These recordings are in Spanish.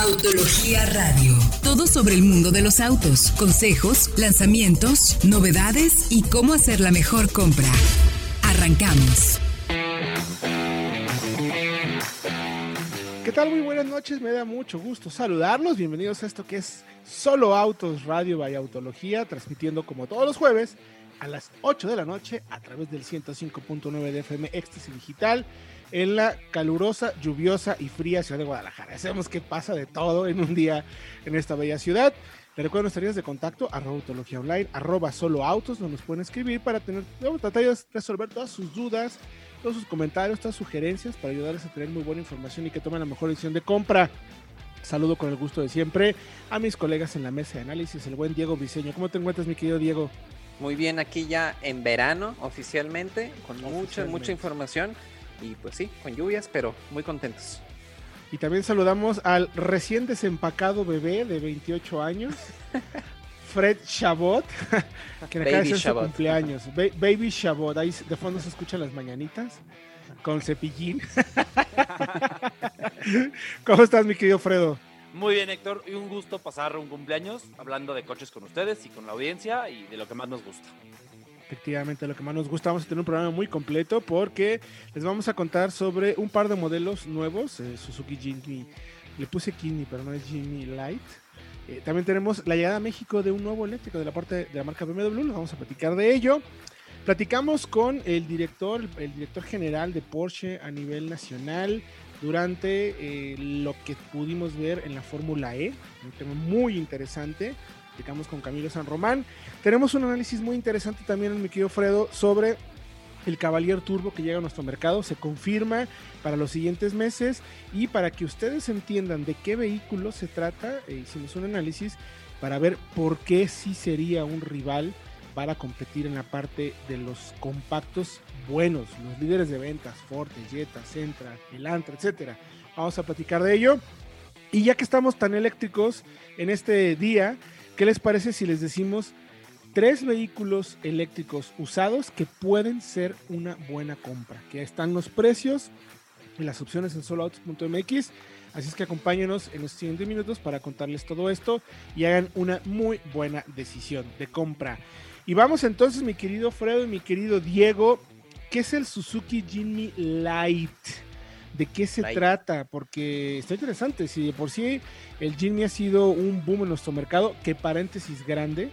Autología Radio. Todo sobre el mundo de los autos, consejos, lanzamientos, novedades y cómo hacer la mejor compra. Arrancamos. ¿Qué tal? Muy buenas noches, me da mucho gusto saludarlos. Bienvenidos a esto que es Solo Autos Radio by Autología, transmitiendo como todos los jueves a las 8 de la noche a través del 105.9 de FM Éxtasis Digital en la calurosa, lluviosa y fría ciudad de Guadalajara. Sabemos que pasa de todo en un día en esta bella ciudad. Te recuerdo nuestras redes de contacto, arroba autología online, arroba solo autos, donde nos pueden escribir para tener, tratar de resolver todas sus dudas, todos sus comentarios, todas sus sugerencias, para ayudarles a tener muy buena información y que tomen la mejor decisión de compra. Saludo con el gusto de siempre a mis colegas en la mesa de análisis, el buen Diego Briseño. ¿Cómo te encuentras, mi querido Diego? Muy bien, aquí ya en verano oficialmente, con mucha, mucha información y pues sí, con lluvias, pero muy contentos. Y también saludamos al recién desempacado bebé de 28 años, Fred Chabot, que acaba de ser su cumpleaños. Baby Chabot, ahí de fondo se escuchan las mañanitas con cepillín. ¿Cómo estás, mi querido Fredo? Muy bien, Héctor, y un gusto pasar un cumpleaños hablando de coches con ustedes y con la audiencia y de lo que más nos gusta. Efectivamente, lo que más nos gusta, vamos a tener un programa muy completo porque les vamos a contar sobre un par de modelos nuevos, eh, Suzuki Jimny, le puse Kini, pero no es Jimny Light. Eh, también tenemos la llegada a México de un nuevo eléctrico de la parte de la marca BMW, nos vamos a platicar de ello. Platicamos con el director, el director general de Porsche a nivel nacional durante eh, lo que pudimos ver en la Fórmula E, un tema muy interesante platicamos con Camilo San Román. Tenemos un análisis muy interesante también en mi querido Fredo sobre el Cavalier Turbo que llega a nuestro mercado. Se confirma para los siguientes meses y para que ustedes entiendan de qué vehículo se trata, hicimos un análisis para ver por qué sí sería un rival para competir en la parte de los compactos buenos, los líderes de ventas, Forte, Jetta, Centra, Elantra, etcétera. Vamos a platicar de ello. Y ya que estamos tan eléctricos en este día, ¿Qué les parece si les decimos tres vehículos eléctricos usados que pueden ser una buena compra? Que están los precios y las opciones en soloautos.mx. Así es que acompáñenos en los siguientes minutos para contarles todo esto y hagan una muy buena decisión de compra. Y vamos entonces, mi querido Fredo y mi querido Diego, ¿qué es el Suzuki Jimny Light? De qué se trata, porque está interesante. Si de por sí el Jimny ha sido un boom en nuestro mercado, que paréntesis grande,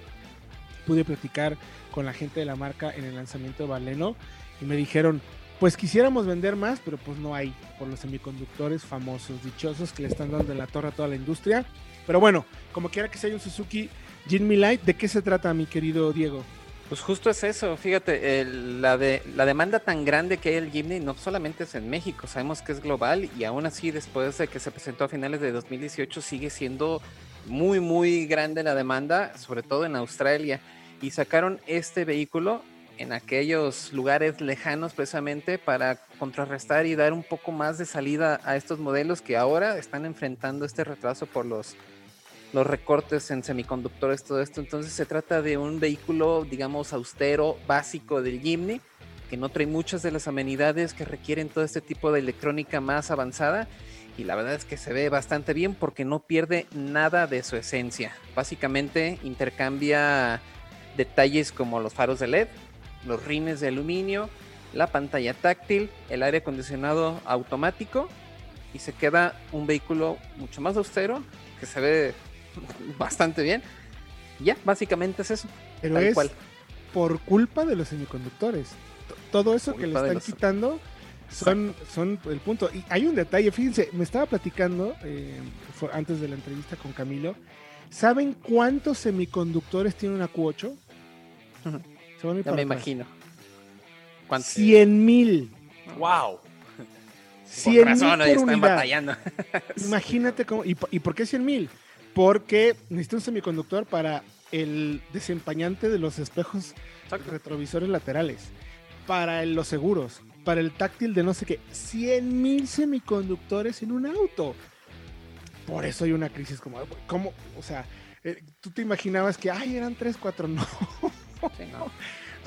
pude platicar con la gente de la marca en el lanzamiento de Valeno y me dijeron, pues quisiéramos vender más, pero pues no hay por los semiconductores famosos, dichosos que le están dando en la torre a toda la industria. Pero bueno, como quiera que sea un Suzuki Jimny Light, ¿de qué se trata, mi querido Diego? Pues justo es eso, fíjate, la, de, la demanda tan grande que hay el Jimny no solamente es en México, sabemos que es global y aún así después de que se presentó a finales de 2018 sigue siendo muy muy grande la demanda, sobre todo en Australia, y sacaron este vehículo en aquellos lugares lejanos precisamente para contrarrestar y dar un poco más de salida a estos modelos que ahora están enfrentando este retraso por los los recortes en semiconductores, todo esto. Entonces se trata de un vehículo, digamos, austero, básico del Jimny, que no trae muchas de las amenidades que requieren todo este tipo de electrónica más avanzada. Y la verdad es que se ve bastante bien porque no pierde nada de su esencia. Básicamente intercambia detalles como los faros de LED, los rines de aluminio, la pantalla táctil, el aire acondicionado automático y se queda un vehículo mucho más austero que se ve bastante bien. Ya, básicamente es eso. Pero es por culpa de los semiconductores. Todo eso que le están quitando son, son el punto. Y hay un detalle, fíjense, me estaba platicando eh, antes de la entrevista con Camilo. ¿Saben cuántos semiconductores tiene una Q8? Ya me imagino. 100 mil. ¡Wow! 100 mil batallando. Imagínate cómo. ¿Y, ¿Y por qué 100 mil? Porque necesita un semiconductor para el desempañante de los espejos retrovisores laterales, para los seguros, para el táctil de no sé qué. 100 mil semiconductores en un auto. Por eso hay una crisis como, ¿cómo? O sea, eh, tú te imaginabas que, ay, eran 3, 4, no.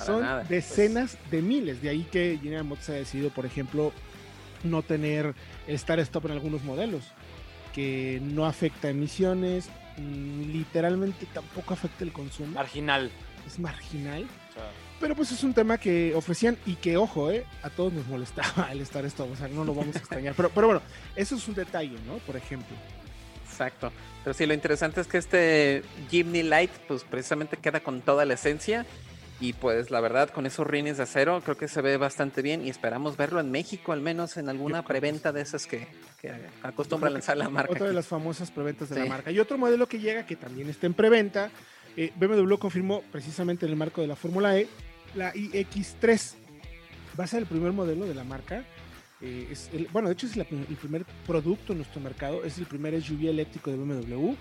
Son pues. decenas de miles. De ahí que General Motors ha decidido, por ejemplo, no tener estar stop en algunos modelos que no afecta emisiones, mm, literalmente tampoco afecta el consumo, Marginal. es marginal. O sea, Pero pues es un tema que ofrecían y que, ojo, eh, a todos nos molestaba el estar esto, o sea, no lo vamos a extrañar. Pero, pero bueno, eso es un detalle, ¿no? Por ejemplo. Exacto. Pero sí, lo interesante es que este Jimny Light, pues precisamente queda con toda la esencia. Y pues la verdad, con esos rines de acero, creo que se ve bastante bien. Y esperamos verlo en México, al menos en alguna preventa de esas que, que acostumbra lanzar la marca. Otra de las famosas preventas de la marca. Y otro modelo que llega, que también está en preventa, eh, BMW confirmó precisamente en el marco de la Fórmula E, la iX3. Va a ser el primer modelo de la marca. eh, es el- bueno, de hecho es la el primer producto en nuestro mercado. Es el primer SUV eléctrico de BMW.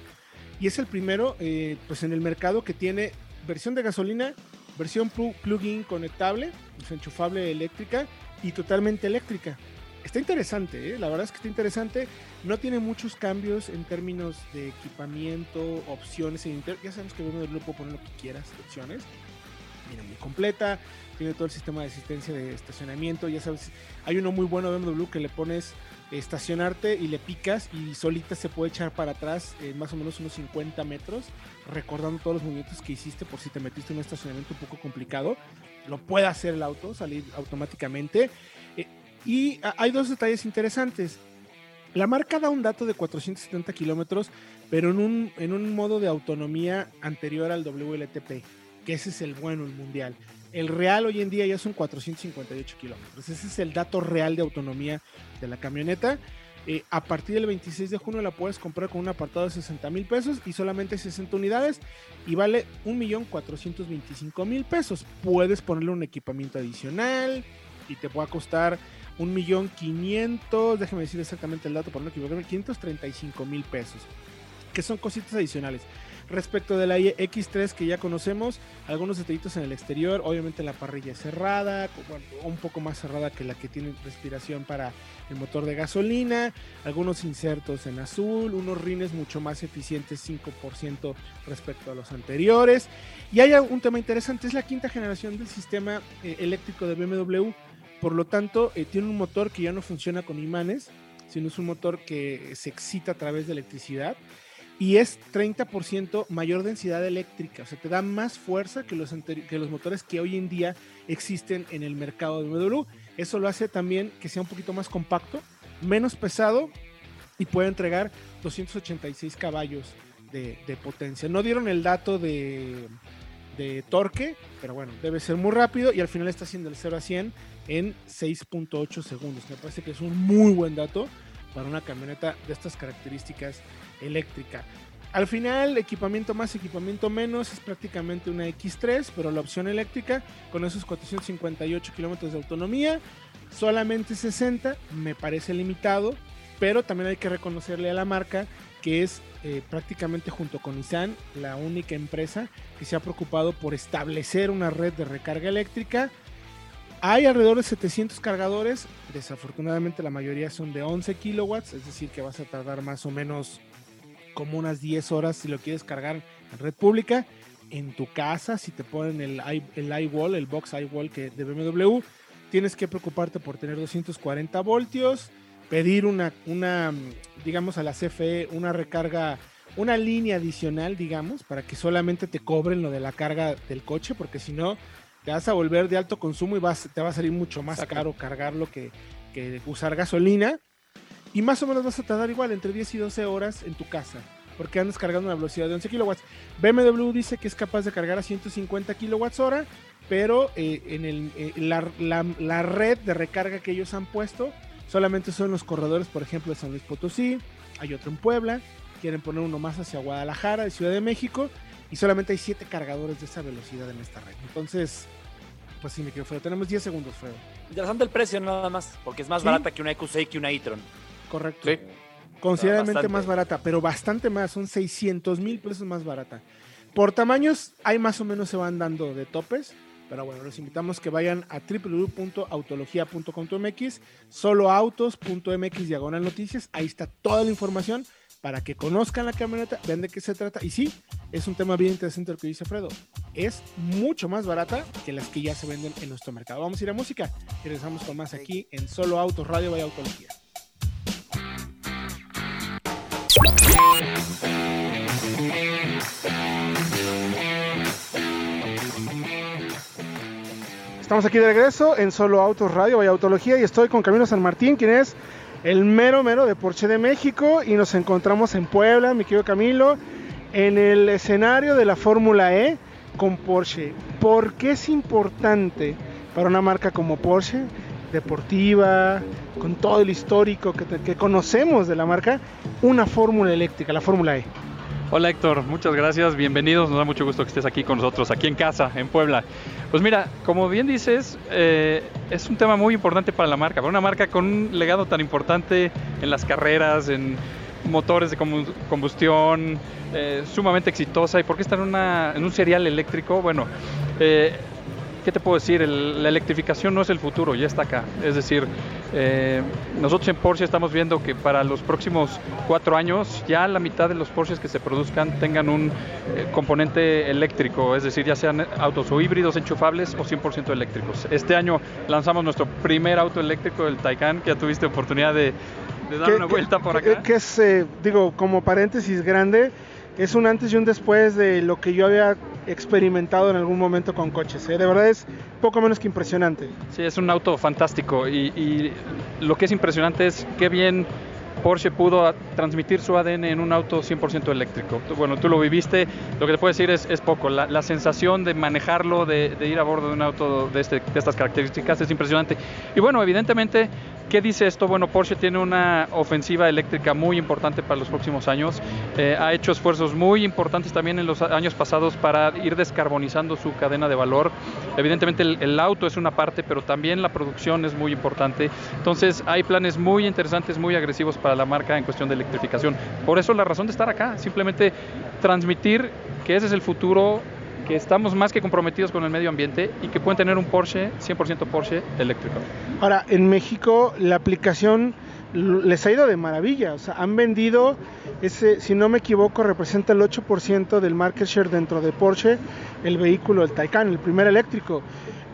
Y es el primero eh, pues en el mercado que tiene versión de gasolina, versión plu- plug-in conectable, enchufable eléctrica y totalmente eléctrica. Está interesante, ¿eh? la verdad es que está interesante. No tiene muchos cambios en términos de equipamiento, opciones en interior. Ya sabemos que BMW puede poner lo que quieras, opciones. Viene muy completa, tiene todo el sistema de asistencia de estacionamiento. Ya sabes, hay uno muy bueno de BMW que le pones estacionarte y le picas y solita se puede echar para atrás en más o menos unos 50 metros, recordando todos los movimientos que hiciste por si te metiste en un estacionamiento un poco complicado. Lo puede hacer el auto, salir automáticamente. Eh, y hay dos detalles interesantes. La marca da un dato de 470 kilómetros, pero en un, en un modo de autonomía anterior al WLTP, que ese es el bueno, el mundial. El real hoy en día ya son 458 kilómetros. Ese es el dato real de autonomía de la camioneta. Eh, a partir del 26 de junio la puedes comprar con un apartado de 60 mil pesos y solamente 60 unidades y vale 1.425.000 pesos. Puedes ponerle un equipamiento adicional y te va a costar 1.500.000, déjame decir exactamente el dato para no equivocarme, 535 mil pesos, que son cositas adicionales. Respecto de la X3 que ya conocemos, algunos detallitos en el exterior, obviamente la parrilla es cerrada, un poco más cerrada que la que tiene respiración para el motor de gasolina, algunos insertos en azul, unos rines mucho más eficientes, 5% respecto a los anteriores. Y hay un tema interesante, es la quinta generación del sistema eh, eléctrico de BMW, por lo tanto eh, tiene un motor que ya no funciona con imanes, sino es un motor que se excita a través de electricidad y es 30% mayor densidad eléctrica, o sea, te da más fuerza que los, que los motores que hoy en día existen en el mercado de BMW. Eso lo hace también que sea un poquito más compacto, menos pesado y puede entregar 286 caballos de, de potencia. No dieron el dato de, de torque, pero bueno, debe ser muy rápido y al final está haciendo el 0 a 100 en 6.8 segundos. Me parece que es un muy buen dato para una camioneta de estas características eléctrica. Al final, equipamiento más, equipamiento menos, es prácticamente una X3, pero la opción eléctrica con esos 458 kilómetros de autonomía, solamente 60, me parece limitado, pero también hay que reconocerle a la marca que es eh, prácticamente junto con Nissan la única empresa que se ha preocupado por establecer una red de recarga eléctrica. Hay alrededor de 700 cargadores, desafortunadamente la mayoría son de 11 kilowatts, es decir que vas a tardar más o menos como unas 10 horas si lo quieres cargar en red pública. En tu casa, si te ponen el, iWall, el box iWall de BMW, tienes que preocuparte por tener 240 voltios, pedir una, una, digamos, a la CFE una recarga, una línea adicional, digamos, para que solamente te cobren lo de la carga del coche, porque si no, te vas a volver de alto consumo y vas, te va a salir mucho más Exacto. caro cargarlo que, que usar gasolina. Y más o menos vas a tardar igual entre 10 y 12 horas en tu casa, porque andas cargando a una velocidad de 11 kilowatts. BMW dice que es capaz de cargar a 150 kilowatts hora, pero eh, en el, eh, la, la- la red de recarga que ellos han puesto solamente son los corredores, por ejemplo, de San Luis Potosí, hay otro en Puebla, quieren poner uno más hacia Guadalajara, de Ciudad de México, y solamente hay 7 cargadores de esa velocidad en esta red. Entonces, pues sí, mi querido Fredo, tenemos 10 segundos, Fredo. Interesante el precio nada más, porque es más Sí. barata que una EQ6 que una e-tron. Correcto. Sí. Considerablemente más barata, pero bastante más, son 600 mil pesos más barata. Por tamaños, hay más o menos se van dando de topes, pero bueno, los invitamos que vayan a www.autologia.com.mx, soloautos.mx diagonal noticias, ahí está toda la información para que conozcan la camioneta, vean de qué se trata. Y sí, es un tema bien interesante lo que dice Fredo, es mucho más barata que las que ya se venden en nuestro mercado. Vamos a ir a música y regresamos con más aquí en Solo Autos Radio Vaya Autología. Estamos aquí de regreso en Solo Autos Radio, Vaya Autología, y estoy con Camilo San Martín, quien es el mero mero de Porsche de México, y nos encontramos en Puebla, mi querido Camilo, en el escenario de la Fórmula E con Porsche. ¿Por qué es importante para una marca como Porsche, deportiva, con todo el histórico que, conocemos de la marca, una fórmula eléctrica, la Fórmula E? Hola Héctor, muchas gracias, bienvenidos, nos da mucho gusto que estés aquí con nosotros, aquí en casa, en Puebla. Pues mira, como bien dices, eh, es un tema muy importante para la marca, para una marca con un legado tan importante en las carreras, en motores de combustión, eh, sumamente exitosa. ¿Y por qué está en, una, en un serial eléctrico? Bueno, eh, ¿qué te puedo decir? la electrificación no es el futuro, ya está acá. Es decir, eh, nosotros en Porsche estamos viendo que para los próximos cuatro años ya la mitad de los Porsches que se produzcan tengan un eh, componente eléctrico, es decir, ya sean autos o híbridos enchufables o 100% eléctricos. Este año lanzamos nuestro primer auto eléctrico, el Taycan, que ya tuviste oportunidad de, dar una vuelta por acá. Que es, eh, digo, como paréntesis grande, es un antes y un después de lo que yo había experimentado en algún momento con coches. ¿eh? De verdad es poco menos que impresionante. Sí, es un auto fantástico y, lo que es impresionante es qué bien Porsche pudo transmitir su ADN en un auto 100% eléctrico. Bueno, tú lo viviste, lo que te puedo decir es, poco. La, sensación de manejarlo, de, ir a bordo de un auto de, este, de estas características es impresionante. Y bueno, evidentemente ¿Qué dice esto? Bueno, Porsche tiene una ofensiva eléctrica muy importante para los próximos años. Eh, ha hecho esfuerzos muy importantes también en los años pasados para ir descarbonizando su cadena de valor. Evidentemente el, auto es una parte, pero también la producción es muy importante. Entonces hay planes muy interesantes, muy agresivos para la marca en cuestión de electrificación. Por eso la razón de estar acá, simplemente transmitir que ese es el futuro que estamos más que comprometidos con el medio ambiente y que pueden tener un Porsche, 100% Porsche eléctrico. Ahora, en México la aplicación les ha ido de maravilla, o sea, han vendido, ese, si no me equivoco, representa el 8% del market share dentro de Porsche, el vehículo, el Taycan, el primer eléctrico.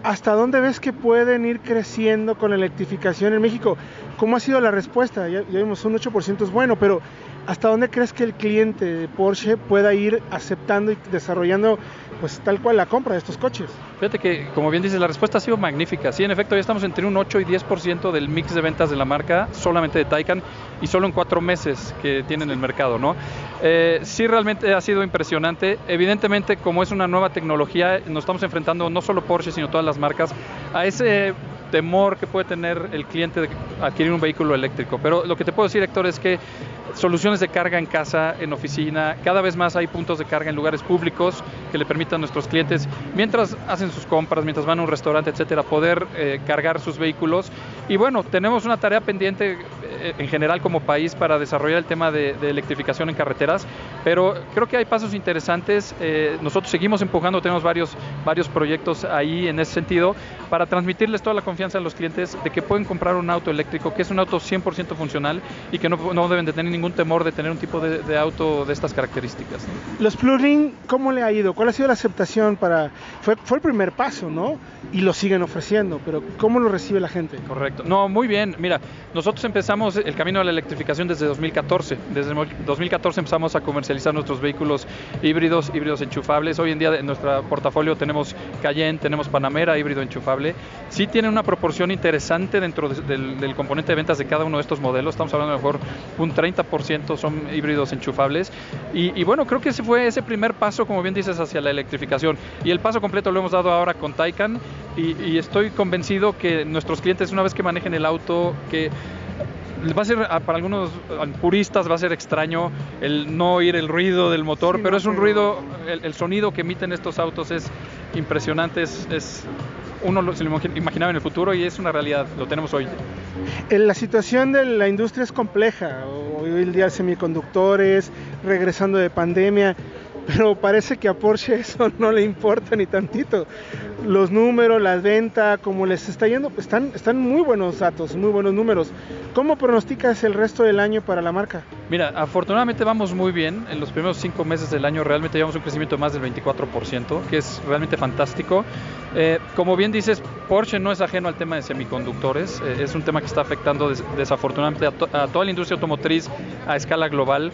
¿Hasta dónde ves que pueden ir creciendo con la electrificación en México? ¿Cómo ha sido la respuesta? Ya, ya vimos un 8% es bueno, pero ¿hasta dónde crees que el cliente de Porsche pueda ir aceptando y desarrollando pues tal cual la compra de estos coches. Fíjate que, como bien dices, la respuesta ha sido magnífica. Sí, en efecto, ya estamos entre un 8 y 10% del mix de ventas de la marca, solamente de Taycan, y solo en cuatro meses que tienen el mercado, ¿no? Eh, sí, realmente ha sido impresionante. Evidentemente, como es una nueva tecnología, nos estamos enfrentando no solo Porsche, sino todas las marcas a ese temor que puede tener el cliente de adquirir un vehículo eléctrico. Pero lo que te puedo decir, Héctor, es que soluciones de carga en casa, en oficina, cada vez más hay puntos de carga en lugares públicos que le permitan a nuestros clientes, mientras hacen sus compras, mientras van a un restaurante, etcétera, poder eh, cargar sus vehículos. Y bueno, tenemos una tarea pendiente eh, en general como país para desarrollar el tema de, electrificación en carreteras, pero creo que hay pasos interesantes. Eh, nosotros seguimos empujando, tenemos varios, varios proyectos ahí en ese sentido para transmitirles toda la confianza a los clientes de que pueden comprar un auto eléctrico, que es un auto 100% funcional y que no, no deben de tener ningún temor de tener un tipo de, auto de estas características. Los plug-in, ¿cómo le ha ido? ¿Cuál ha sido la aceptación para...? Fue, fue el primer paso, ¿no? Y lo siguen ofreciendo, pero ¿cómo lo recibe la gente? Correcto. No, muy bien. Mira, nosotros empezamos el camino de la electrificación desde 2014. Desde 2014 empezamos a comercializar nuestros vehículos híbridos, híbridos enchufables. Hoy en día en nuestro portafolio tenemos Cayenne, tenemos Panamera, híbrido enchufable. Sí tiene una proporción interesante dentro del, del componente de ventas de cada uno de estos modelos. Estamos hablando de mejor un 30% son híbridos enchufables. Y, bueno, creo que ese fue ese primer paso, como bien dices, hacia la electrificación. Y el paso completo lo hemos dado ahora con Taycan y, estoy convencido que nuestros clientes, una vez que manejen el auto, que va a ser ah, para algunos puristas va a ser extraño el no oír el ruido del motor, pero es un ruido, el, sonido que emiten estos autos es impresionante, es uno se lo imaginaba en el futuro y es una realidad, lo tenemos hoy. La situación de la industria es compleja, hoy el día semiconductores, regresando de pandemia, pero parece que a Porsche eso no le importa ni tantito. Los números, las ventas, como les está yendo, pues están, están muy buenos datos, muy buenos números. ¿Cómo pronosticas el resto del año para la marca? Mira, afortunadamente vamos muy bien. En los primeros cinco meses del año realmente llevamos un crecimiento de más del 24%, que es realmente fantástico. Eh, como bien dices, Porsche no es ajeno al tema de semiconductores, eh, es un tema que está afectando des- desafortunadamente a toda la industria automotriz a escala global.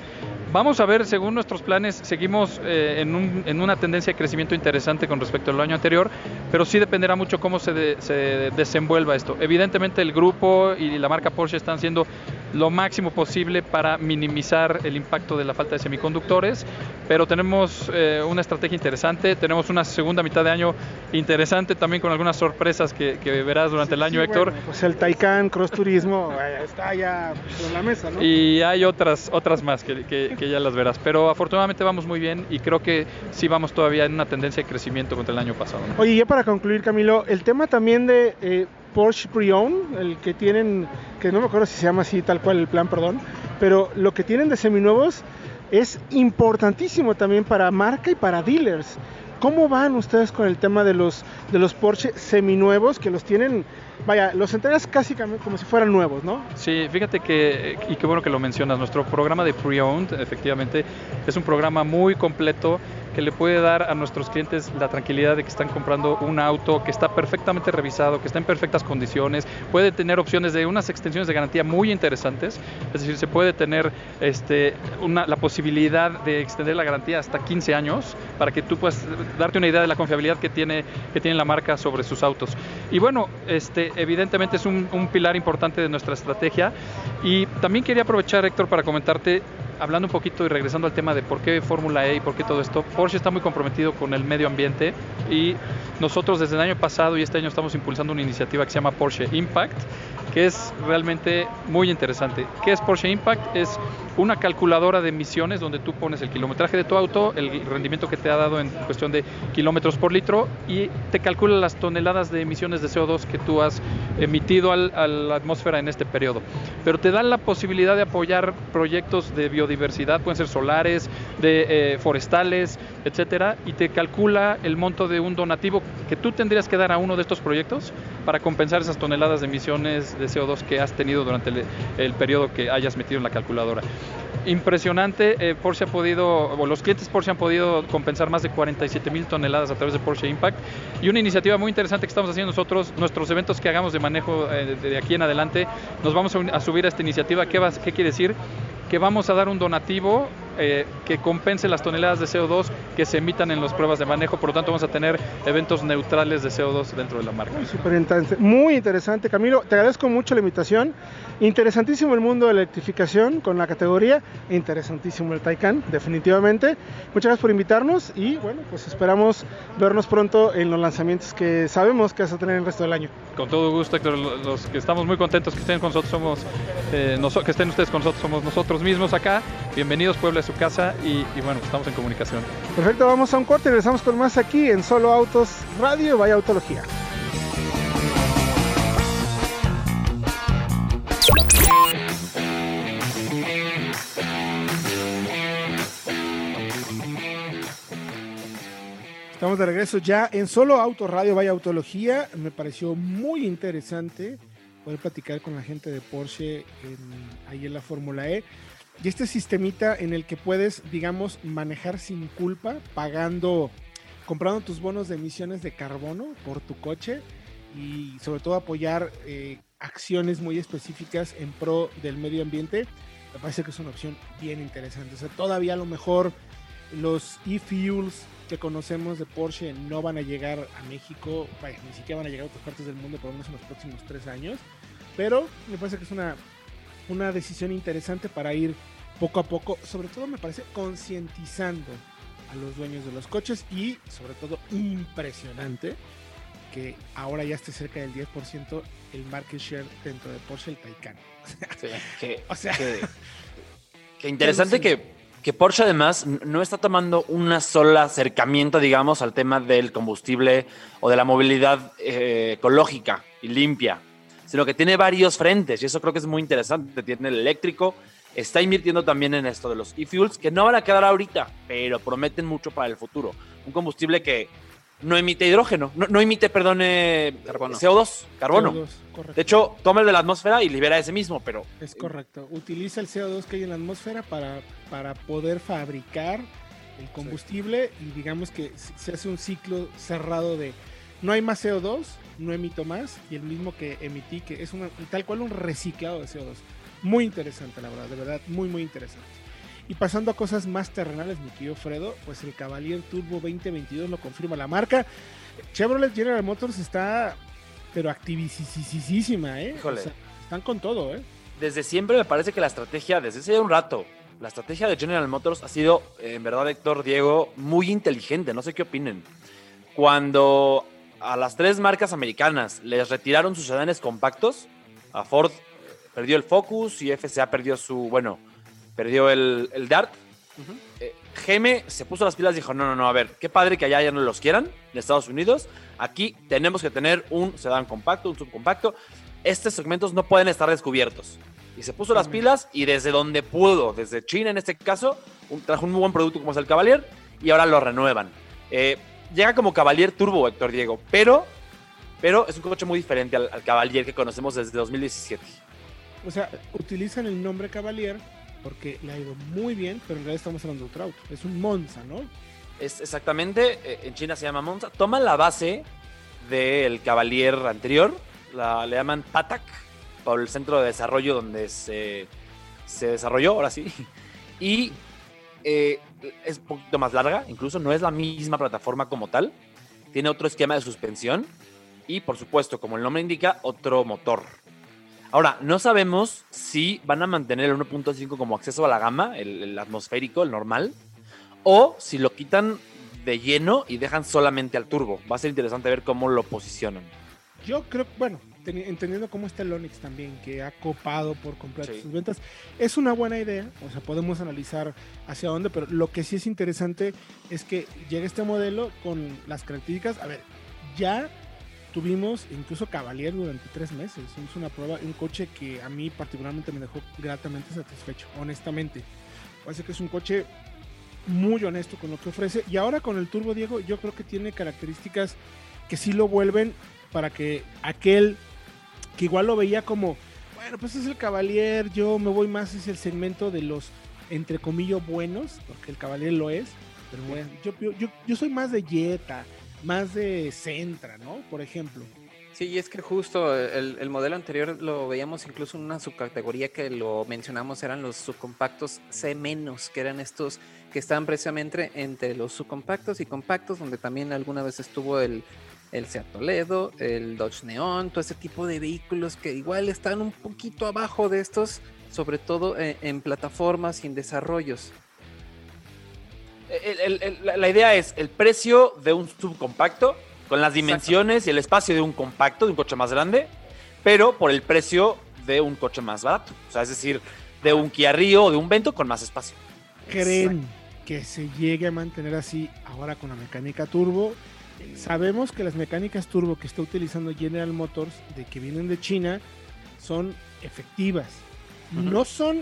Vamos a ver, según nuestros planes, seguimos eh, en, un- en una tendencia de crecimiento interesante con respecto al año anterior, pero sí dependerá mucho cómo se, de- se desenvuelva esto. Evidentemente el grupo y la marca Porsche están haciendo lo máximo posible para minimizar el impacto de la falta de semiconductores, pero tenemos eh, una estrategia interesante, tenemos una segunda mitad de año interesante también con algunas sorpresas que, que verás durante el año, Sí, Héctor. bueno, pues el Taycan Cross Turismo eh, está ya en la mesa, ¿no? Y hay otras, otras más que, que- que ya las verás. Pero afortunadamente vamos muy bien y creo que sí vamos todavía en una tendencia de crecimiento contra el año pasado. ¿no? Oye, ya para concluir, Camilo, el tema también de eh, Porsche Pre-Owned, el que tienen, que no me acuerdo si se llama así tal cual el plan, perdón, pero lo que tienen de seminuevos es importantísimo también para marca y para dealers. ¿Cómo van ustedes con el tema de los, de los Porsche seminuevos que los tienen, vaya, los entregas casi como si fueran nuevos, ¿no? Sí, fíjate que, y qué bueno que lo mencionas, nuestro programa de pre-owned, efectivamente, es un programa muy completo que le puede dar a nuestros clientes la tranquilidad de que están comprando un auto que está perfectamente revisado, que está en perfectas condiciones, puede tener opciones de unas extensiones de garantía muy interesantes, es decir, se puede tener este, una, la posibilidad de extender la garantía hasta 15 años para que tú puedas darte una idea de la confiabilidad que tiene, que tiene la marca sobre sus autos. Y bueno, este, evidentemente es un, pilar importante de nuestra estrategia y también quería aprovechar, Héctor, para comentarte hablando un poquito y regresando al tema de por qué Fórmula E y por qué todo esto, Porsche está muy comprometido con el medio ambiente y nosotros desde el año pasado y este año estamos impulsando una iniciativa que se llama Porsche Impact, que es realmente muy interesante. ¿Qué es Porsche Impact? Es una calculadora de emisiones donde tú pones el kilometraje de tu auto, el rendimiento que te ha dado en cuestión de kilómetros por litro y te calcula las toneladas de emisiones de CO2 que tú has emitido al- a la atmósfera en este periodo. Pero te da la posibilidad de apoyar proyectos de biodiversidad, pueden ser solares, de eh, forestales, etcétera, y te calcula el monto de un donativo que tú tendrías que dar a uno de estos proyectos para compensar esas toneladas de emisiones de CO2 que has tenido durante el, el periodo que hayas metido en la calculadora. Impresionante, eh, Porsche ha podido, o los clientes Porsche han podido compensar más de 47 mil toneladas a través de Porsche Impact y una iniciativa muy interesante que estamos haciendo nosotros, nuestros eventos que hagamos de manejo eh, de aquí en adelante, nos vamos a, subir a esta iniciativa. ¿Qué, va- ¿Qué quiere decir? Que vamos a dar un donativo eh, que compense las toneladas de CO2 que se emitan en las pruebas de manejo, por lo tanto vamos a tener eventos neutrales de CO2 dentro de la marca. Súper interesante, muy interesante, Camilo. Te agradezco mucho la invitación. Interesantísimo el mundo de la electrificación con la categoría. Interesantísimo el Taycan, definitivamente. Muchas gracias por invitarnos y bueno, pues esperamos vernos pronto en los lanzamientos que sabemos que vas a tener el resto del año. Con todo gusto, Héctor. Lo- Los que estamos muy contentos que estén con nosotros somos, eh, que estén ustedes con nosotros somos nosotros mismos acá. Bienvenidos, Puebla, su casa y, y bueno, estamos en comunicación. Perfecto, vamos a un corte y regresamos con más aquí en Solo Autos Radio Vaya Autología. Estamos de regreso ya en Solo Autos Radio Vaya Autología. Me pareció muy interesante poder platicar con la gente de Porsche en- ahí en la Fórmula E. Y este sistemita en el que puedes, digamos, manejar sin culpa, pagando, comprando tus bonos de emisiones de carbono por tu coche y sobre todo apoyar eh, acciones muy específicas en pro del medio ambiente, me parece que es una opción bien interesante. O sea, todavía a lo mejor los e-fuels que conocemos de Porsche no van a llegar a México, ni siquiera van a llegar a otras partes del mundo por lo menos en los próximos tres años, pero me parece que es una, una decisión interesante para ir poco a poco, sobre todo me parece concientizando a los dueños de los coches y sobre todo impresionante que ahora ya esté cerca del 10% el market share dentro de Porsche el Taycan. Sí, que, O sea, que- que interesante que, que Porsche además no está tomando una sola acercamiento, digamos, al tema del combustible o de la movilidad eh, ecológica y limpia, sino que tiene varios frentes y eso creo que es muy interesante. Tiene el eléctrico, está invirtiendo también en esto de los e-fuels, que no van a quedar ahorita, pero prometen mucho para el futuro. Un combustible que no emite hidrógeno, no, no emite, perdón, eh, Carbono. CO2, carbono. CO2, correcto. De hecho, toma el de la atmósfera y libera ese mismo, pero Es correcto. Utiliza el CO2 que hay en la atmósfera para, para poder fabricar el combustible y digamos que se hace un ciclo cerrado de, No hay más CO2, no emito más y el mismo que emití, que es una, tal cual un reciclado de CO2. Muy interesante, la verdad, de verdad, muy, muy interesante. Y pasando a cosas más terrenales, mi querido Fredo, pues el Cavalier Turbo 2022 lo confirma la marca. Chevrolet General Motors está, pero activísima, ¿eh? Híjole. O sea, están con todo, ¿eh? Desde siempre me parece que la estrategia, desde hace un rato, la estrategia de General Motors ha sido, en verdad, Héctor, Diego, muy inteligente. No sé qué opinen. Cuando a las tres marcas americanas les retiraron sus sedanes compactos, a Ford perdió el Focus y FCA perdió su, bueno, perdió el, el Dart. Eh, GM se puso las pilas y dijo, no, no, no, a ver, qué padre que allá ya no los quieran, en Estados Unidos. Aquí tenemos que tener un sedán compacto, un subcompacto. Estos segmentos no pueden estar descubiertos. Y se puso las pilas y desde donde pudo, desde China en este caso, un- trajo un muy buen producto como es el Cavalier y ahora lo renuevan. Eh, llega como Cavalier Turbo, Héctor Diego, pero, pero es un coche muy diferente al, al Cavalier que conocemos desde 2017. O sea, utilizan el nombre Cavalier porque le ha ido muy bien, pero en realidad estamos hablando de otro auto. Es un Monza, ¿no? Es exactamente, eh, en China se llama Monza. Toma la base del Cavalier anterior, la, le llaman Patak, por el centro de desarrollo donde se, se desarrolló, ahora sí. Y eh, es un poquito más larga, incluso no es la misma plataforma como tal. Tiene otro esquema de suspensión y, por supuesto, como el nombre indica, otro motor. Ahora, no sabemos si van a mantener el 1.5 como acceso a la gama, el, atmosférico, el normal, o si lo quitan de lleno y dejan solamente al turbo. Va a ser interesante ver cómo lo posicionan. Yo creo, bueno, entendiendo cómo está el Onix también, que ha copado por completo Sí. sus ventas, es una buena idea. O sea, podemos analizar hacia dónde, pero lo que sí es interesante es que llega este modelo con las características. A ver, ya tuvimos incluso Cavalier durante tres meses. Es una prueba, un coche que a mí particularmente me dejó gratamente satisfecho, honestamente. Parece que es un coche muy honesto con lo que ofrece. Y ahora con el Turbo Diego, yo creo que tiene características que sí lo vuelven para que aquel que igual lo veía como, bueno, pues es el Cavalier, yo me voy más hacia el segmento de los, entre comillas, buenos, porque el Cavalier lo es, pero bueno, yo, yo, yo, yo soy más de Jetta, más de Centra, ¿no? Por ejemplo. Sí, y es que justo el, el modelo anterior lo veíamos incluso en una subcategoría que lo mencionamos, eran los subcompactos C-, que eran estos que estaban precisamente entre los subcompactos y compactos, donde también alguna vez estuvo el, el Seat Toledo, el Dodge Neon, todo ese tipo de vehículos que igual están un poquito abajo de estos, sobre todo en, en plataformas y en desarrollos. El- el- el- la- la idea es el precio de un subcompacto con las dimensiones y el espacio de un compacto, de un coche más grande, pero por el precio de un coche más barato. O sea, es decir, de un Kia Rio o de un Vento con más espacio. ¿Creen que se llegue a mantener así ahora con la mecánica turbo? Sabemos que las mecánicas turbo que está utilizando General Motors, de que vienen de China, son efectivas. No son,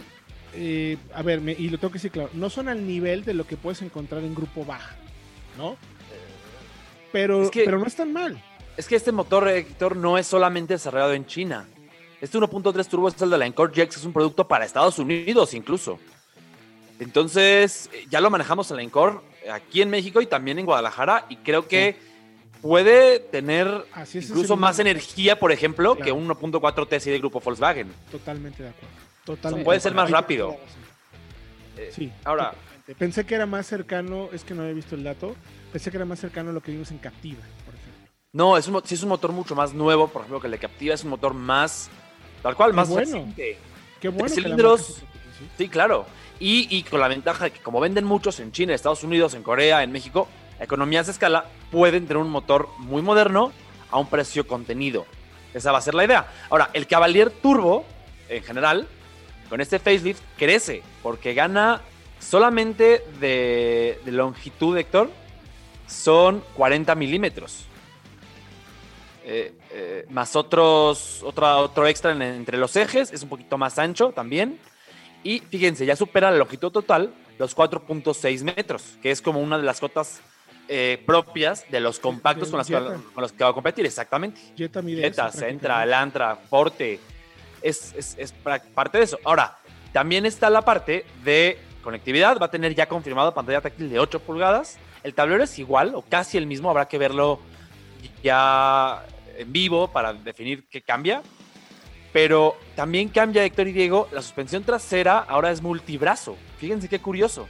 eh, a ver, me- y lo tengo que decir claro, no son al nivel de lo que puedes encontrar en grupo baja, ¿no? Pero, Es que- pero no están mal. Es que este motor, Héctor, no es solamente desarrollado en China. Este 1.3 turbo es el de la Encore GX, es un producto para Estados Unidos incluso. Entonces, eh, ya lo manejamos en la Encore aquí en México y también en Guadalajara y creo que puede tener Así es incluso más energía, por ejemplo, que un 1.4 TSI de grupo Volkswagen. Totalmente de acuerdo. Totalmente. puede de ser acuerdo. más rápido. Eh, Sí, ahora, totalmente. Pensé que era más cercano, es que no había visto el dato, pensé que era más cercano a lo que vimos en Captiva, por ejemplo. no, es un, sí es un motor mucho más nuevo, por ejemplo, que el de Captiva es un motor más, tal cual, Qué más bueno. reciente. Qué bueno cilindros. Sí, claro. Y, y con la ventaja de que como venden muchos en China, Estados Unidos, en Corea, en México, economías de escala pueden tener un motor muy moderno a un precio contenido. Esa va a ser la idea. Ahora, el Cavalier Turbo, en general, con este facelift, crece porque gana solamente de, de longitud, Héctor, son 40 milímetros. Eh, eh, más otros, otra, otro extra en- entre los ejes, es un poquito más ancho también. Y fíjense, ya supera la longitud total los 4.6 metros, que es como una de las cotas eh, propias de los compactos con, las que, con los que va a competir, exactamente. Jetta mide Jetta, Sentra. Elantra, Forte, es, es, es parte de eso. Ahora, también está la parte de conectividad, va a tener ya confirmado pantalla táctil de 8 pulgadas. El tablero es igual o casi el mismo, habrá que verlo ya en vivo para definir qué cambia. Pero también cambia, Héctor y Diego, la suspensión trasera ahora es multibrazo. Fíjense qué curioso.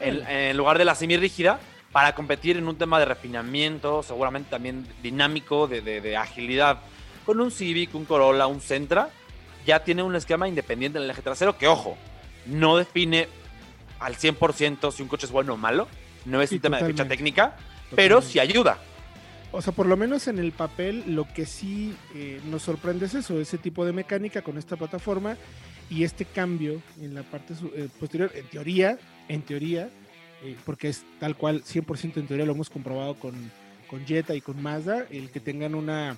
En, en lugar de la semirrígida, para competir en un tema de refinamiento, seguramente también dinámico, de, de, de agilidad, con un Civic, un Corolla, un Sentra, ya tiene un esquema independiente en el eje trasero que, ojo, no define al 100% si un coche es bueno o malo. No es Sí, un tema de ficha técnica, pero sí ayuda. O sea, por lo menos en el papel, lo que sí eh, nos sorprende es eso, ese tipo de mecánica con esta plataforma y este cambio en la parte eh, posterior, en teoría, en teoría, porque es tal cual, 100% en teoría lo hemos comprobado con, con Jetta y con Mazda, el que tengan una,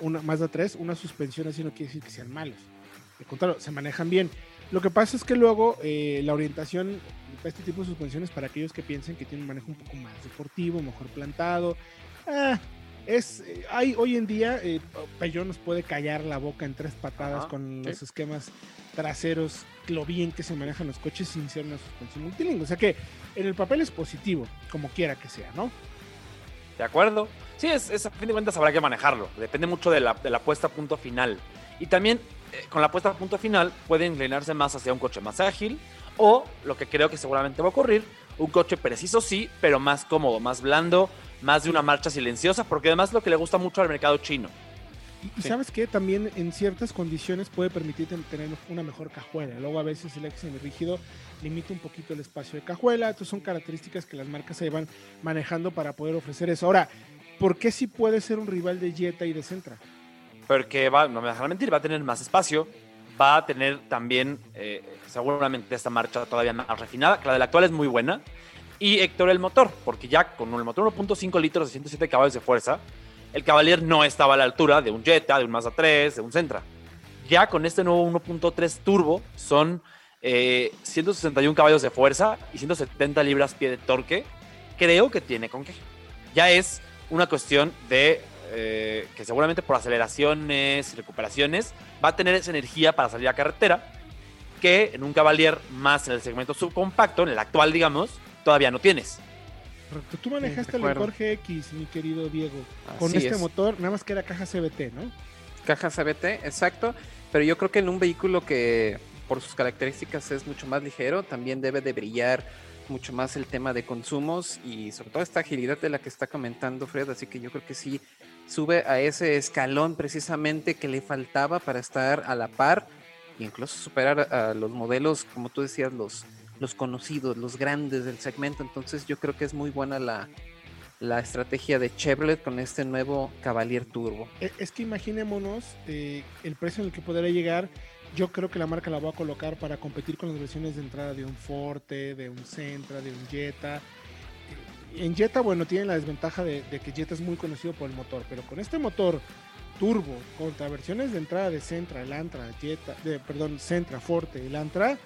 una Mazda 3, una suspensión así no quiere decir que sean malos. Al contrario, se manejan bien. Lo que pasa es que luego eh, la orientación para este tipo de suspensiones para aquellos que piensen que tienen un manejo un poco más deportivo, mejor plantado, ah, es eh, hay hoy en día eh, nos puede callar la boca en tres patadas Ajá, con sí. los esquemas traseros, lo bien que se manejan los coches sin ser una suspensión multilingüe. O sea que en el papel es positivo, como quiera que sea, ¿no? ¿De acuerdo? Sí, es, es, a fin de cuentas habrá que manejarlo. Depende mucho de la, de la puesta a punto final. Y también eh, con la puesta a punto final puede inclinarse más hacia un coche más ágil o lo que creo que seguramente va a ocurrir, un coche preciso sí, pero más cómodo, más blando, más de una marcha silenciosa, porque además es lo que le gusta mucho al mercado chino. Y, Sí. sabes que también en ciertas condiciones puede permitirte tener una mejor cajuela. Luego a veces el eje rígido limita un poquito el espacio de cajuela. Entonces son características que las marcas se van manejando para poder ofrecer eso. Ahora, ¿por qué sí puede ser un rival de Jetta y de Sentra? Porque va, no me dejan mentir, va a tener más espacio, va a tener también eh, seguramente esta marcha todavía más refinada, que la de la actual es muy buena. Y Héctor, el motor, porque ya con el motor 1.5 litros de 107 caballos de fuerza, el Cavalier no estaba a la altura de un Jetta, de un Mazda 3, de un Sentra. Ya con este nuevo 1.3 turbo son eh, 161 caballos de fuerza y 170 libras pie de torque. Creo que tiene con qué. Ya es una cuestión de eh, que seguramente por aceleraciones y recuperaciones va a tener esa energía para salir a carretera que en un Cavalier más en el segmento subcompacto, en el actual digamos, todavía no tienes. Correcto. Tú manejaste el. Encore GX, mi querido Diego, con este es. motor, nada más que era caja CBT, ¿no? Caja CBT, exacto. Pero yo creo que en un vehículo que por sus características es mucho más ligero, también debe de brillar mucho más el tema de consumos y sobre todo esta agilidad de la que está comentando Fred. Así que yo creo que sí sube a ese escalón precisamente que le faltaba para estar a la par e incluso superar a los modelos, como tú decías, los, los conocidos, los grandes del segmento. Entonces yo creo que es muy buena la, la estrategia de Chevrolet con este nuevo Cavalier Turbo. E- Es que imaginémonos eh, el precio en el que podría llegar. Yo creo que la marca la va a colocar para competir con las versiones de entrada de un Forte, de un Sentra, de un Jetta. En Jetta, bueno, tiene la desventaja de, de que Jetta es muy conocido por el motor, pero con este motor turbo contra versiones de entrada de Sentra, Elantra, Jetta, de, perdón, Sentra, Forte, Elantra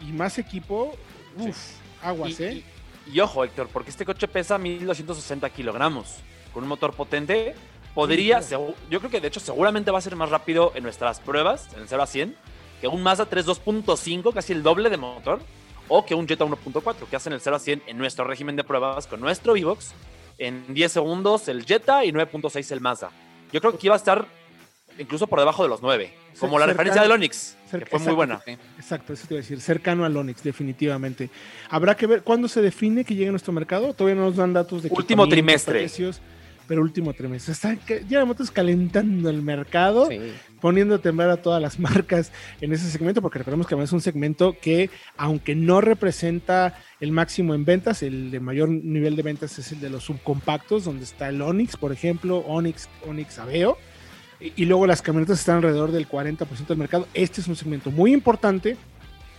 y más equipo, uff, aguas, Y, ¿eh? y- y ojo, Héctor, porque este coche pesa 1260 kilogramos. Con un motor potente, podría, Sí, yo creo que de hecho seguramente va a ser más rápido en nuestras pruebas, en el 0 a 100, que un Mazda 3 2.5, casi el doble de motor, o que un Jetta 1.4, que hacen el 0 a 100 en nuestro régimen de pruebas con nuestro V-Box. En 10 segundos el Jetta y 9.6 el Mazda. Yo creo que iba a estar incluso por debajo de los 9, como la referencia del Onix, que fue muy buena. Exacto, eso te iba a decir, cercano al Onix, definitivamente. Habrá que ver cuándo se define que llegue a nuestro mercado. Todavía no nos dan datos de Último trimestre. precios, pero último trimestre. Está que- General Motors calentando el mercado, Sí. poniendo a temblar a todas las marcas en ese segmento, porque recordemos que además es un segmento que, aunque no representa el máximo en ventas, el de mayor nivel de ventas es el de los subcompactos, donde está el Onix, por ejemplo, Onix, Onix Aveo. Y, y luego las camionetas están alrededor del 40% del mercado. Este es un segmento muy importante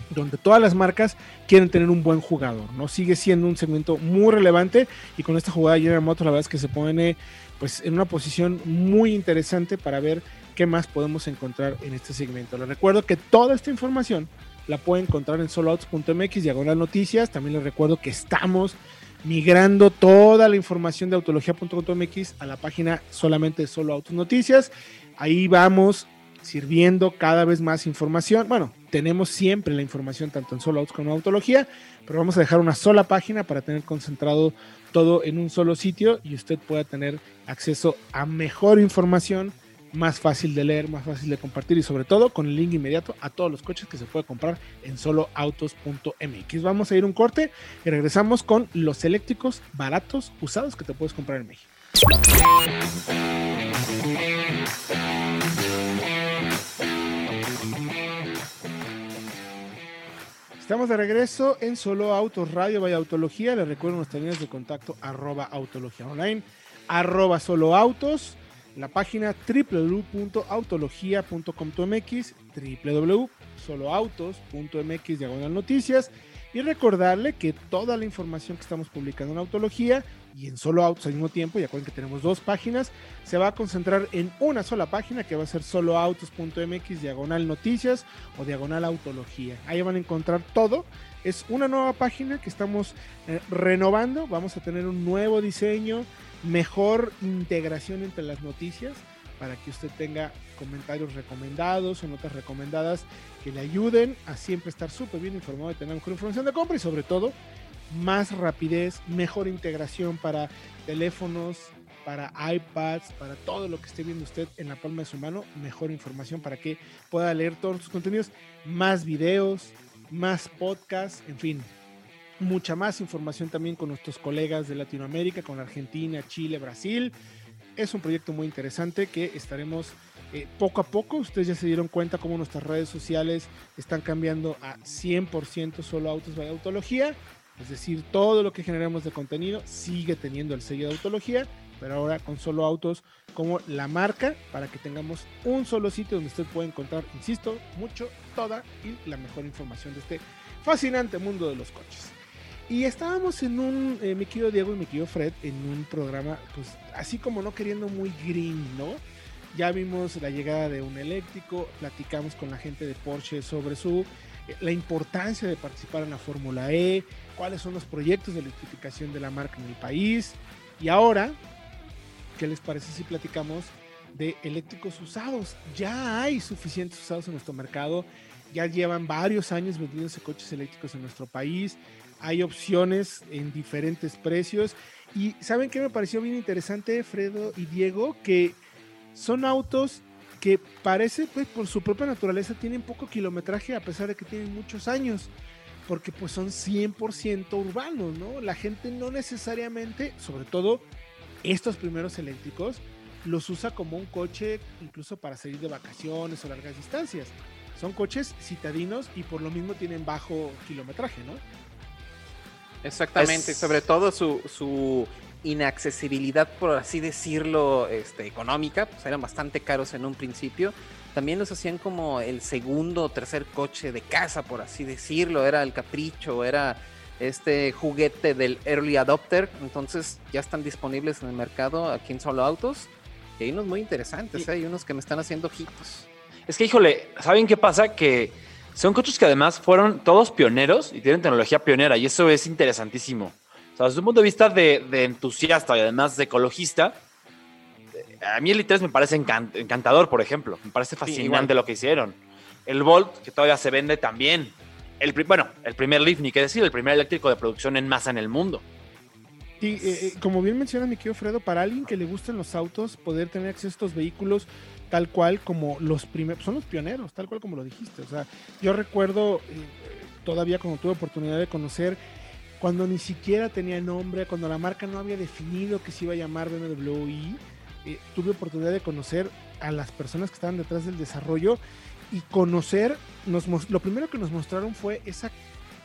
donde todas las marcas quieren tener un buen jugador, ¿no? Sigue siendo un segmento muy relevante y con esta jugada General Motors la verdad es que se pone pues en una posición muy interesante para ver qué más podemos encontrar en este segmento. Les recuerdo que toda esta información la pueden encontrar en soloautos.mx, diagonal noticias. También les recuerdo que estamos migrando toda la información de autología.mx a la página solamente Solo Autos Noticias. Ahí vamos sirviendo cada vez más información, bueno, tenemos siempre la información tanto en Solo Autos como en Autología, pero vamos a dejar una sola página para tener concentrado todo en un solo sitio y usted pueda tener acceso a mejor información, más fácil de leer, más fácil de compartir y sobre todo con el link inmediato a todos los coches que se puede comprar en soloautos.mx. Vamos a ir un corte y regresamos con los eléctricos baratos usados que te puedes comprar en México. Estamos de regreso en Solo Autos Radio Vaya Autología. Les recuerdo nuestras líneas de contacto arroba autología online, arroba solo autos, la página www.autologia.com.mx, www.soloautos.mx, diagonal noticias. Y recordarle que toda la información que estamos publicando en Autología y en Solo Autos al mismo tiempo, ya acuerden que tenemos dos páginas, se va a concentrar en una sola página que va a ser soloautos.mx, diagonal noticias o diagonal autología. Ahí van a encontrar todo. Es una nueva página que estamos eh, renovando. Vamos a tener un nuevo diseño, mejor integración entre las noticias para que usted tenga comentarios recomendados o notas recomendadas que le ayuden a siempre estar súper bien informado y tener mejor información de compra y sobre todo más rapidez, mejor integración para teléfonos, para iPads, para todo lo que esté viendo usted en la palma de su mano, mejor información para que pueda leer todos sus contenidos, más videos, más podcasts, en fin, mucha más información también con nuestros colegas de Latinoamérica, con Argentina, Chile, Brasil. Es un proyecto muy interesante que estaremos eh, poco a poco. Ustedes ya se dieron cuenta cómo nuestras redes sociales están cambiando a 100% solo autos de autología. Es decir, todo lo que generamos de contenido sigue teniendo el sello de autología, pero ahora con solo autos como la marca para que tengamos un solo sitio donde usted puede encontrar, insisto, mucho, toda y la mejor información de este fascinante mundo de los coches. Y estábamos en un, eh, mi querido Diego y mi querido Fred, en un programa, pues así como no queriendo muy green, ¿no? Ya vimos la llegada de un eléctrico, platicamos con la gente de Porsche sobre su la importancia de participar en la Fórmula E, cuáles son los proyectos de electrificación de la marca en el país. Y ahora, ¿qué les parece si platicamos de eléctricos usados? Ya hay suficientes usados en nuestro mercado, ya llevan varios años vendiéndose coches eléctricos en nuestro país, hay opciones en diferentes precios. Y ¿saben qué me pareció bien interesante, Fredo y Diego? Que son autos que parece, pues por su propia naturaleza, tienen poco kilometraje a pesar de que tienen muchos años, porque pues son 100% urbanos, ¿no? La gente no necesariamente, sobre todo estos primeros eléctricos, los usa como un coche incluso para salir de vacaciones o largas distancias. Son coches citadinos y por lo mismo tienen bajo kilometraje, ¿no? Exactamente, sobre todo su, su inaccesibilidad, por así decirlo, este, económica, pues eran bastante caros en un principio. También los hacían como el segundo o tercer coche de casa, por así decirlo. Era el capricho, era este juguete del early adopter. Entonces ya están disponibles en el mercado aquí en Solo Autos. Y hay unos muy interesantes, ¿eh? hay unos que me están haciendo ojitos. Es que, híjole, ¿saben qué pasa? Que son coches que además fueron todos pioneros y tienen tecnología pionera y eso es interesantísimo. O sea, desde un punto de vista de, entusiasta y además de ecologista, a mí el i3 me parece encantador, por ejemplo. Me parece fascinante lo que hicieron. El Volt, que todavía se vende también. El, bueno, el primer Leaf, ni qué decir, el primer eléctrico de producción en masa en el mundo. Y eh, eh, como bien menciona mi querido Fredo, para alguien que le gusten los autos, poder tener acceso a estos vehículos tal cual como los primeros, son los pioneros, tal cual como lo dijiste. O sea, yo recuerdo eh, todavía cuando tuve oportunidad de conocer cuando ni siquiera tenía nombre, cuando la marca no había definido que se iba a llamar BMW eh, tuve oportunidad de conocer a las personas que estaban detrás del desarrollo y conocer, nos, lo primero que nos mostraron fue esa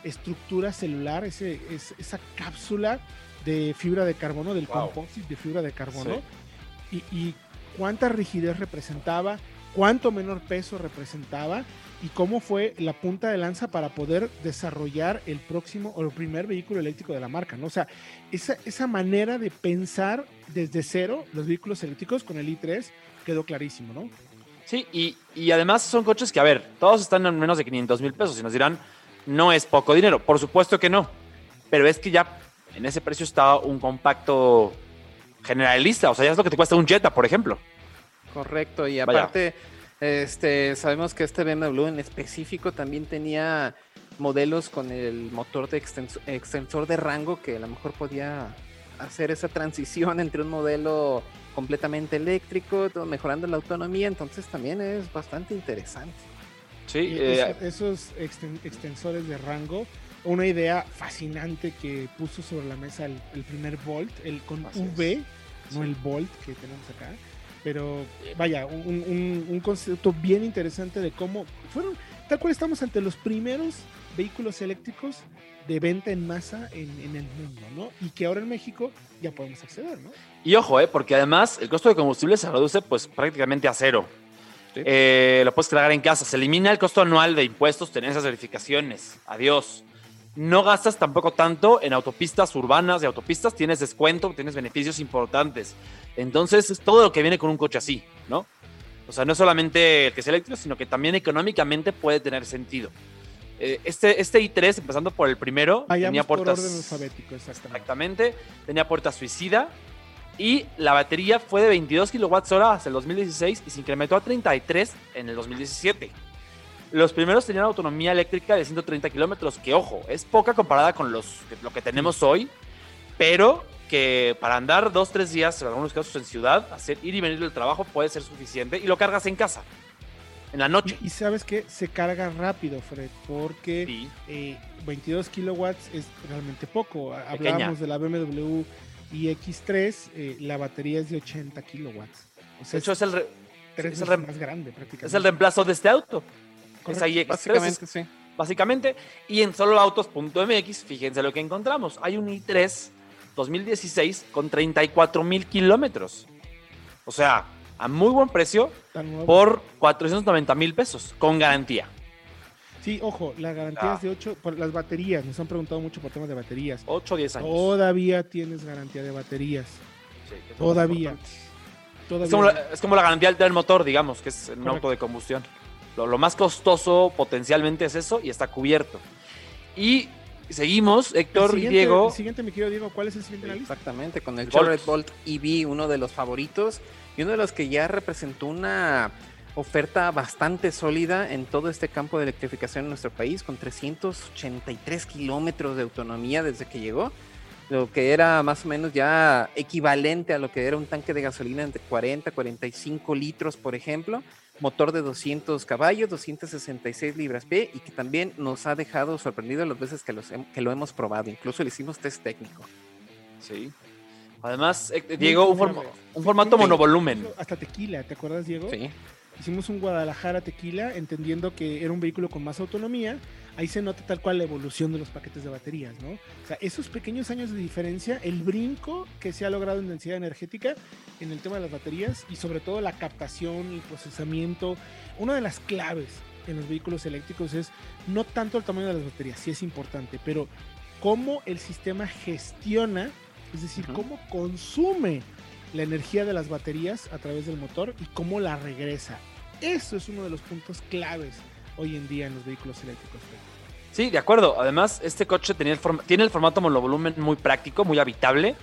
estructura celular, ese, esa cápsula de fibra de carbono, del composite de fibra de carbono, y, y cuánta rigidez representaba, cuánto menor peso representaba y cómo fue la punta de lanza para poder desarrollar el próximo o el primer vehículo eléctrico de la marca, ¿no? O sea, esa, esa manera de pensar desde cero los vehículos eléctricos con el i3 quedó clarísimo, ¿no? Sí, y, y además son coches que, a ver, todos están en menos de 500 mil pesos y nos dirán, no es poco dinero, por supuesto que no, pero es que ya en ese precio está un compacto generalista, o sea, ya es lo que te cuesta un Jetta, por ejemplo. Correcto, y aparte Este, sabemos que este BMW en específico también tenía modelos con el motor de extensor de rango que a lo mejor podía hacer esa transición entre un modelo completamente eléctrico, mejorando la autonomía, entonces también es bastante interesante. Sí, eh, esos extensores de rango, una idea fascinante que puso sobre la mesa el, primer Volt, el con V, no el Volt que tenemos acá, pero vaya, un, un, concepto bien interesante de cómo fueron, tal cual estamos ante los primeros vehículos eléctricos de venta en masa en, el mundo, ¿no? Y que ahora en México ya podemos acceder, ¿no? Y ojo, ¿eh? porque además el costo de combustible se reduce pues prácticamente a cero. Eh, lo puedes cargar en casa. Se elimina el costo anual de impuestos, tenencias, verificaciones. Adiós. No gastas tampoco tanto en autopistas urbanas y autopistas. Tienes descuento, tienes beneficios importantes. Entonces, es todo lo que viene con un coche así, ¿no? O sea, no solamente el que es eléctrico, sino que también económicamente puede tener sentido. Eh, este, este i3, empezando por el primero, tenía puertas. Por orden alfabético, exactamente. exactamente. Tenía puerta suicida. Y la batería fue de 22 kWh hasta el 2016 y se incrementó a 33 en el 2017. Los primeros tenían autonomía eléctrica de 130 kilómetros, que ojo, es poca comparada con los, lo que tenemos hoy, pero que para andar dos, tres días, en algunos casos en ciudad, hacer ir y venir del trabajo puede ser suficiente y lo cargas en casa en la noche. Y, sabes que se carga rápido, Fred, porque 22 eh, kilowatts es realmente poco. Hablábamos de la BMW iX3, eh, la batería es de 80 kilowatts. de hecho, es, el, es el más grande prácticamente. Es el reemplazo de este auto. Esa iX3. Básicamente, sí. Básicamente. Y en soloautos.mx, fíjense lo que encontramos. Hay un i3 2016 con 34 mil kilómetros. O sea, a muy buen precio por 490 mil pesos con garantía. Sí, ojo, la garantía es de 8, por las baterías, nos han preguntado mucho por temas de baterías. 8 o 10 años. Todavía tienes garantía de baterías. Sí, Todavía. Es, como la, garantía del motor, digamos, que es un auto de combustión. Lo, más costoso potencialmente es eso y está cubierto. Y seguimos, Héctor y Diego. El siguiente, mi querido Diego, ¿cuál es el siguiente en la lista? Exactamente, con el Chevrolet Bolt EV, uno de los favoritos y uno de los que ya representó una oferta bastante sólida en todo este campo de electrificación en nuestro país, con 383 kilómetros de autonomía desde que llegó, lo que era más o menos ya equivalente a lo que era un tanque de gasolina entre 40 y 45 litros, por ejemplo, motor de 200 caballos, 266 libras P, y que también nos ha dejado sorprendido las veces que, los, que lo hemos probado, incluso le hicimos test técnico. Sí, Además, eh, Diego, un, formato monovolumen. Hasta tequila, ¿te acuerdas, Diego? Sí. Hicimos un Guadalajara tequila, entendiendo que era un vehículo con más autonomía. Ahí se nota tal cual la evolución de los paquetes de baterías, ¿no? O sea, esos pequeños años de diferencia, el brinco que se ha logrado en densidad energética en el tema de las baterías y sobre todo la captación y procesamiento. Una de las claves en los vehículos eléctricos es no tanto el tamaño de las baterías, sí es importante, pero cómo el sistema gestiona es decir, cómo consume la energía de las baterías a través del motor y cómo la regresa. Eso es uno de los puntos claves hoy en día en los vehículos eléctricos. Sí, de acuerdo. Además, este coche tenía el tiene el formato monovolumen muy práctico, muy habitable.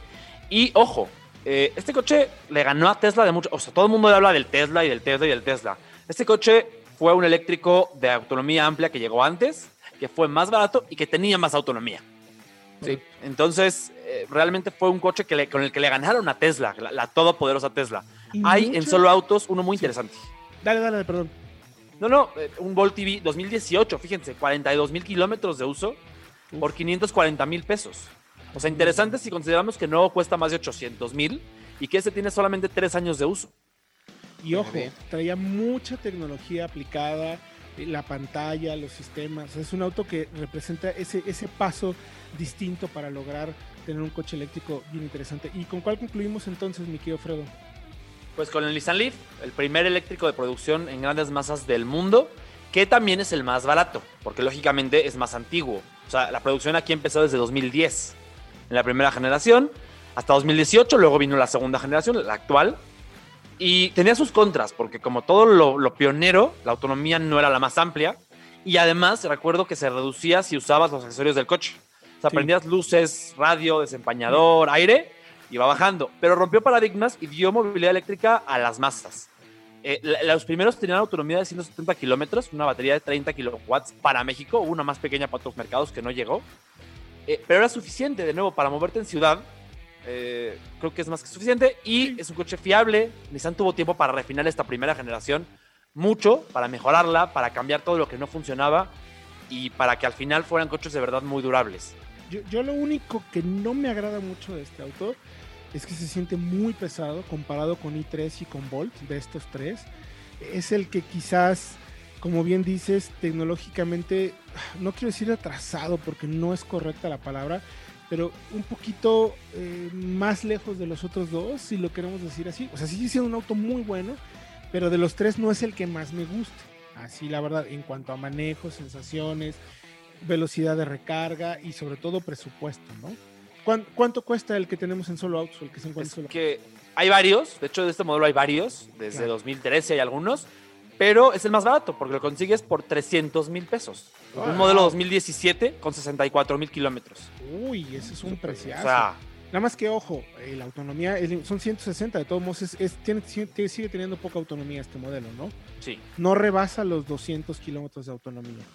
Y ojo, eh, este coche le ganó a Tesla de mucho. O sea, todo el mundo habla del Tesla y del Tesla y del Tesla. Este coche fue un eléctrico de autonomía amplia que llegó antes, que fue más barato y que tenía más autonomía. Sí. Entonces, realmente fue un coche que con el que le ganaron a Tesla, la, todopoderosa Tesla. Hay en solo autos uno muy interesante. Dale, dale, perdón. No, no, eh, un Volt TV 2018, fíjense, 42 mil kilómetros de uso por 540 mil pesos. O sea, interesante si consideramos que no cuesta más de 800 mil y que ese tiene solamente tres años de uso. Y ojo, traía mucha tecnología aplicada, la pantalla, los sistemas. Es un auto que representa ese, ese paso distinto para lograr tener un coche eléctrico bien interesante. ¿Y con cuál concluimos entonces, mi querido Fredo? Pues con el Nissan Leaf, el primer eléctrico de producción en grandes masas del mundo, que también es el más barato, porque lógicamente es más antiguo. O sea, la producción aquí empezó desde 2010, en la primera generación, hasta 2018, luego vino la segunda generación, la actual, y tenía sus contras, porque como todo lo, lo, pionero, la autonomía no era la más amplia. Y además recuerdo que se reducía si usabas los accesorios del coche. O sea, prendías luces, radio, desempañador, aire, y va bajando. Pero rompió paradigmas y dio movilidad eléctrica a las masas. Eh, los primeros tenían autonomía de 170 kilómetros, una batería de 30 kilowatts para México, una más pequeña para otros mercados que no llegó. Eh, pero era suficiente, de nuevo, para moverte en ciudad. Eh, creo que es más que suficiente y es un coche fiable. Nissan tuvo tiempo para refinar esta primera generación mucho, para mejorarla, para cambiar todo lo que no funcionaba y para que al final fueran coches de verdad muy durables. Yo, lo único que no me agrada mucho de este auto es que se siente muy pesado comparado con i3 y con Volt de estos tres. Es el que quizás, como bien dices, tecnológicamente, no quiero decir atrasado porque no es correcta la palabra, pero un poquito eh, más lejos de los otros dos, si lo queremos decir así. O sea, sigue siendo un auto muy bueno, pero de los tres no es el que más me gusta. Así, la verdad, en cuanto a manejo, sensaciones, velocidad de recarga y sobre todo presupuesto, ¿no? ¿Cuánto, cuesta el que tenemos en Solo Autos? El que se encuentra es solo? que hay varios, de hecho de este modelo hay varios, desde 2013 hay algunos, pero es el más barato porque lo consigues por 300 mil pesos. Un modelo 2017 con 64 mil kilómetros. Uy, ese es un preciazo. O sea, Nada más que ojo, eh, la autonomía son 160, de todos modos es, tiene, sigue teniendo poca autonomía este modelo, ¿no? Sí. No rebasa los 200 kilómetros de autonomía.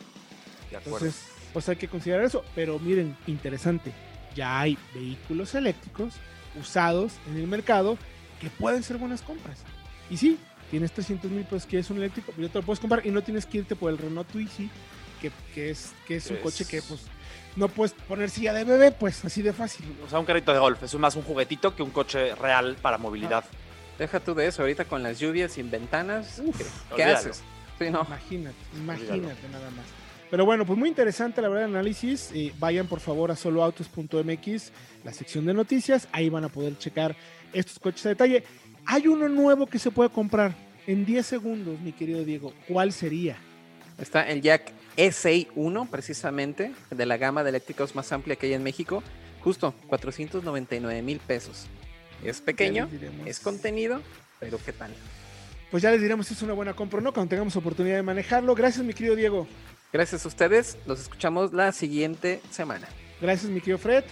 De acuerdo. Entonces, pues hay que considerar eso. Pero miren, interesante ya hay vehículos eléctricos usados en el mercado que pueden ser buenas compras. Y sí, tienes 300 mil pesos que es un eléctrico, pero ya te lo puedes comprar y no tienes que irte por el Renault Twizy, que, que es, que es un coche que pues no puedes poner silla de bebé, pues así de fácil. O sea, un carrito de golf, es más un juguetito que un coche real para movilidad. Deja tú de eso, ahorita con las lluvias sin ventanas, ¿qué, haces? Imagínate, imagínate nada más. Pero bueno, pues muy interesante la verdad el análisis. Eh, vayan por favor a soloautos.mx, la sección de noticias. Ahí van a poder checar estos coches a detalle. Hay uno nuevo que se puede comprar en 10 segundos, mi querido Diego. ¿Cuál sería? Está el Jack S1, precisamente, de la gama de eléctricos más amplia que hay en México. Justo, 499 mil pesos. Es pequeño, es contenido, pero ¿qué tal? Pues ya les diremos si es una buena compra o no cuando tengamos oportunidad de manejarlo. Gracias, mi querido Diego. Gracias a ustedes. Los escuchamos la siguiente semana. Gracias, mi querido Fred.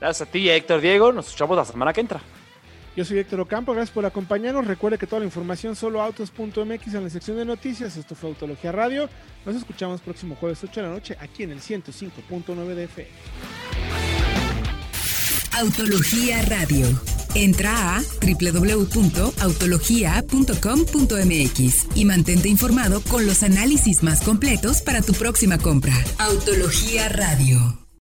Gracias a ti, Héctor Diego. Nos escuchamos la semana que entra. Yo soy Héctor Ocampo, gracias por acompañarnos. Recuerde que toda la información solo autos.mx en la sección de noticias. Esto fue Autología Radio. Nos escuchamos próximo jueves 8 de la noche aquí en el 105.9 de FM. Autología Radio. Entra a www.autologia.com.mx y mantente informado con los análisis más completos para tu próxima compra. Autología Radio.